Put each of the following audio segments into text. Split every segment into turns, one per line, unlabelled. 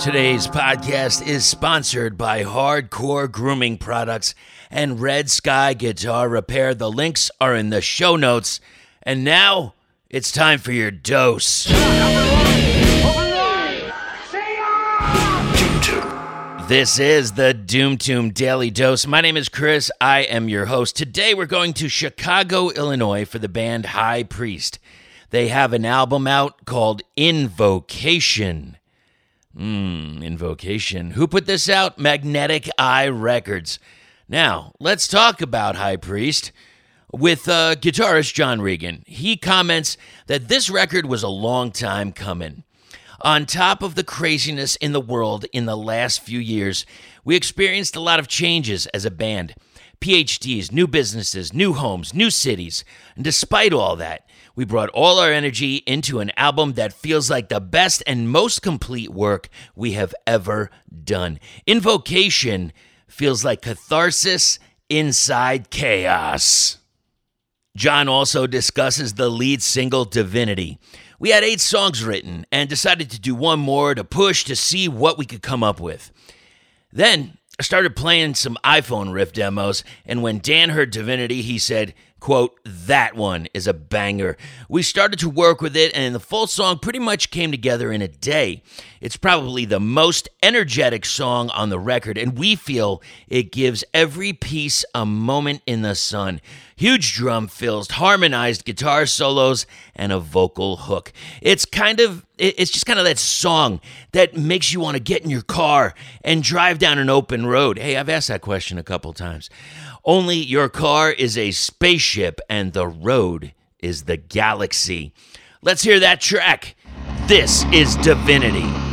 Today's podcast is sponsored by Hardcore Grooming Products and Red Sky Guitar Repair. The links are in the show notes. And now it's time for your dose. This is the Doom Tomb Daily Dose. My name is Chris. I am your host. Today we're going to Chicago, Illinois for the band High Priest. They have an album out called Invocation. Hmm, Invocation. Who put this out? Magnetic Eye Records. Now, let's talk about High Priest with uh, guitarist John Regan. He comments that this record was a long time coming. On top of the craziness in the world in the last few years, we experienced a lot of changes as a band. PhDs, new businesses, new homes, new cities. And despite all that, we brought all our energy into an album that feels like the best and most complete work we have ever done. Invocation feels like catharsis inside chaos. John also discusses the lead single Divinity. We had eight songs written and decided to do one more to push to see what we could come up with. Then I started playing some iPhone riff demos, and when Dan heard Divinity, he said, quote, that one is a banger. We started to work with it, and the full song pretty much came together in a day. It's probably the most energetic song on the record, and we feel it gives every piece a moment in the sun. Huge drum fills, harmonized guitar solos, and a vocal hook. It's kind of, it's just kind of that song that makes you want to get in your car and drive down an open road. Hey, I've asked that question a couple times. Only your car is a spaceship and the road is the galaxy. Let's hear that track. This is Divinity.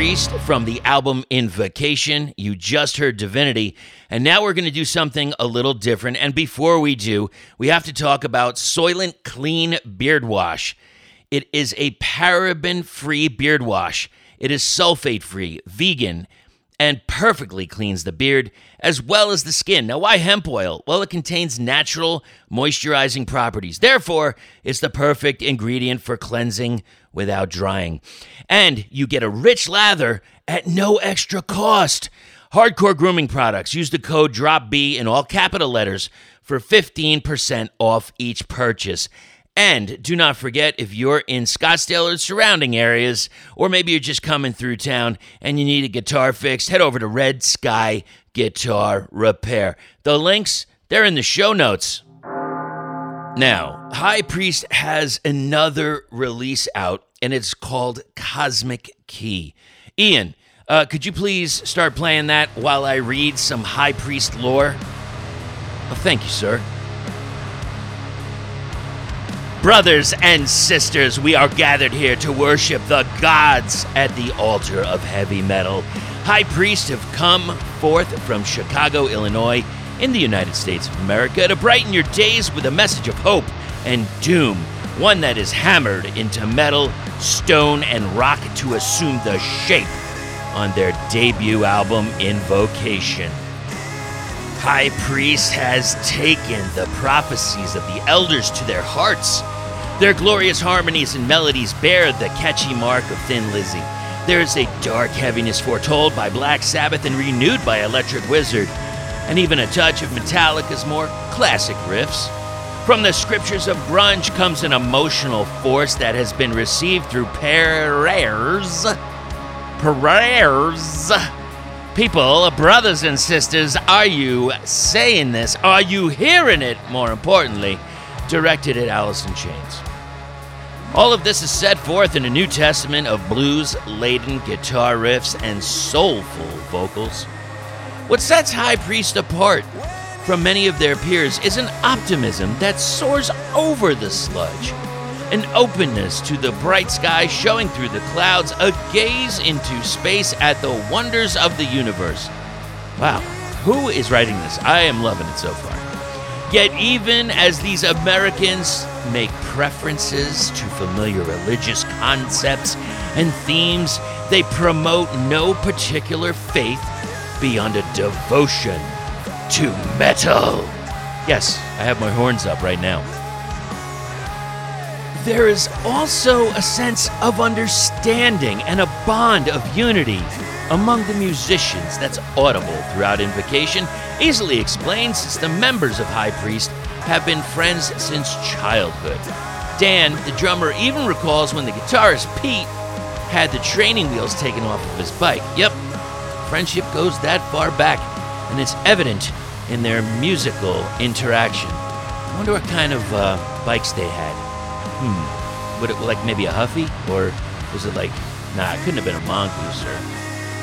Priest from the album Invocation. You just heard Divinity. And now we're going to do something a little different. And before we do, we have to talk about Soylent Clean Beard Wash. It is a paraben free beard wash. It is sulfate free, vegan, and perfectly cleans the beard as well as the skin. Now, why hemp oil? Well, it contains natural moisturizing properties. Therefore, it's the perfect ingredient for cleansing without drying. And you get a rich lather at no extra cost. Hardcore grooming products. Use the code DROPB in all capital letters for 15% off each purchase. And do not forget if you're in Scottsdale or surrounding areas, or maybe you're just coming through town and you need a guitar fixed, head over to Red Sky Guitar Repair. The links, they're in the show notes. Now, High Priest has another release out, and it's called Cosmic Key. Ian, uh, could you please start playing that while I read some High Priest lore? Oh, thank you, sir. Brothers and sisters, we are gathered here to worship the gods at the altar of heavy metal. High priests have come forth from Chicago, Illinois, in the United States of America to brighten your days with a message of hope and doom, one that is hammered into metal, stone, and rock to assume the shape on their debut album, Invocation. High Priest has taken the prophecies of the elders to their hearts. Their glorious harmonies and melodies bear the catchy mark of Thin Lizzy. There is a dark heaviness foretold by Black Sabbath and renewed by Electric Wizard, and even a touch of Metallica's more classic riffs. From the scriptures of grunge comes an emotional force that has been received through prayers. Prayers People, brothers and sisters, are you saying this? Are you hearing it, more importantly? Directed at in Chains. All of this is set forth in a New Testament of blues laden guitar riffs and soulful vocals. What sets High Priest apart from many of their peers is an optimism that soars over the sludge an openness to the bright sky showing through the clouds, a gaze into space at the wonders of the universe. Wow, who is writing this? I am loving it so far. Yet, even as these Americans make preferences to familiar religious concepts and themes, they promote no particular faith beyond a devotion to metal. Yes, I have my horns up right now there is also a sense of understanding and a bond of unity among the musicians that's audible throughout Invocation, easily explained since the members of High Priest have been friends since childhood. Dan, the drummer, even recalls when the guitarist Pete had the training wheels taken off of his bike. Yep, friendship goes that far back, and it's evident in their musical interaction. I wonder what kind of uh, bikes they had hmm, would it like maybe a Huffy or was it like, nah, it couldn't have been a Mongoose or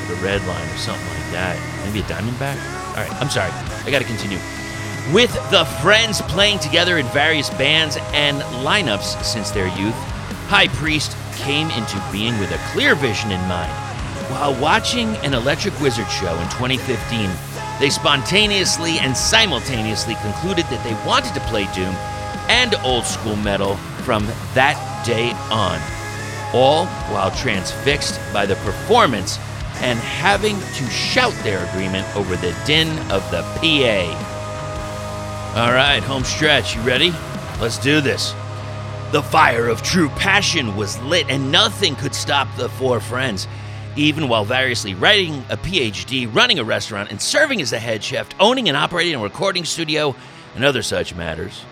the Red Line or something like that. Maybe a Diamondback. All right, I'm sorry, I got to continue. With the friends playing together in various bands and lineups since their youth, High Priest came into being with a clear vision in mind. While watching an Electric Wizard show in 2015, they spontaneously and simultaneously concluded that they wanted to play Doom and old school metal from that day on, all while transfixed by the performance and having to shout their agreement over the din of the PA. All right, home stretch, you ready? Let's do this. The fire of true passion was lit, and nothing could stop the four friends. Even while variously writing a PhD, running a restaurant, and serving as a head chef, owning and operating a recording studio, and other such matters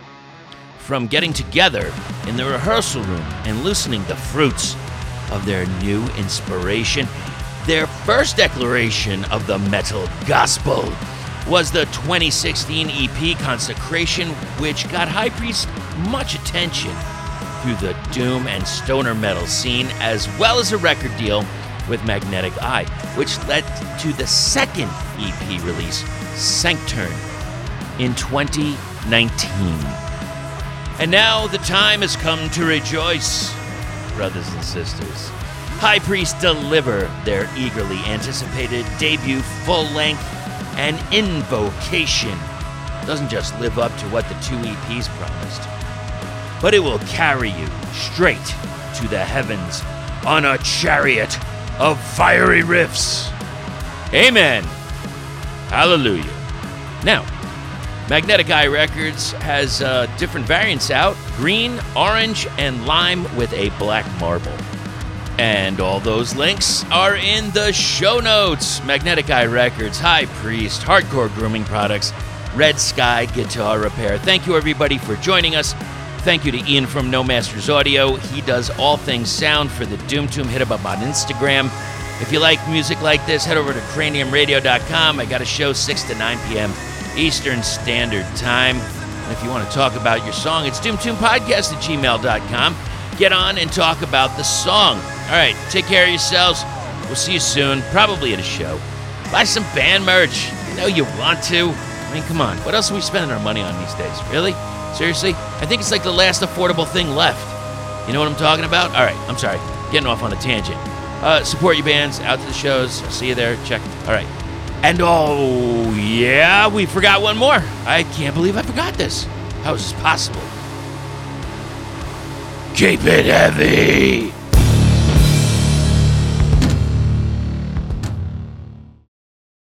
from getting together in the rehearsal room and loosening the fruits of their new inspiration. Their first declaration of the metal gospel was the 2016 EP Consecration, which got High Priest much attention through the doom and stoner metal scene, as well as a record deal with Magnetic Eye, which led to the second EP release, Sancturn, in 2019. And now the time has come to rejoice, brothers and sisters. High Priest deliver their eagerly anticipated debut full length, and Invocation doesn't just live up to what the two EPs promised, but it will carry you straight to the heavens on a chariot of fiery riffs. Amen. Hallelujah. Now, Magnetic Eye Records has uh, different variants out green, orange, and lime with a black marble. And all those links are in the show notes. Magnetic Eye Records, High Priest, Hardcore Grooming Products, Red Sky Guitar Repair. Thank you, everybody, for joining us. Thank you to Ian from No Masters Audio. He does all things sound for the Doom Tomb. Hit him up on Instagram. If you like music like this, head over to craniumradio.com. I got a show 6 to 9 p.m. Eastern Standard Time. And if you want to talk about your song, it's doomtombpodcast at gmail.com. Get on and talk about the song. All right, take care of yourselves. We'll see you soon, probably at a show. Buy some band merch. You know you want to. I mean, come on. What else are we spending our money on these days? Really? Seriously? I think it's like the last affordable thing left. You know what I'm talking about? All right, I'm sorry. Getting off on a tangent. Uh, support your bands, out to the shows. See you there. Check. All right. And oh, yeah, we forgot one more. I can't believe I forgot this. How is this possible? Keep it heavy.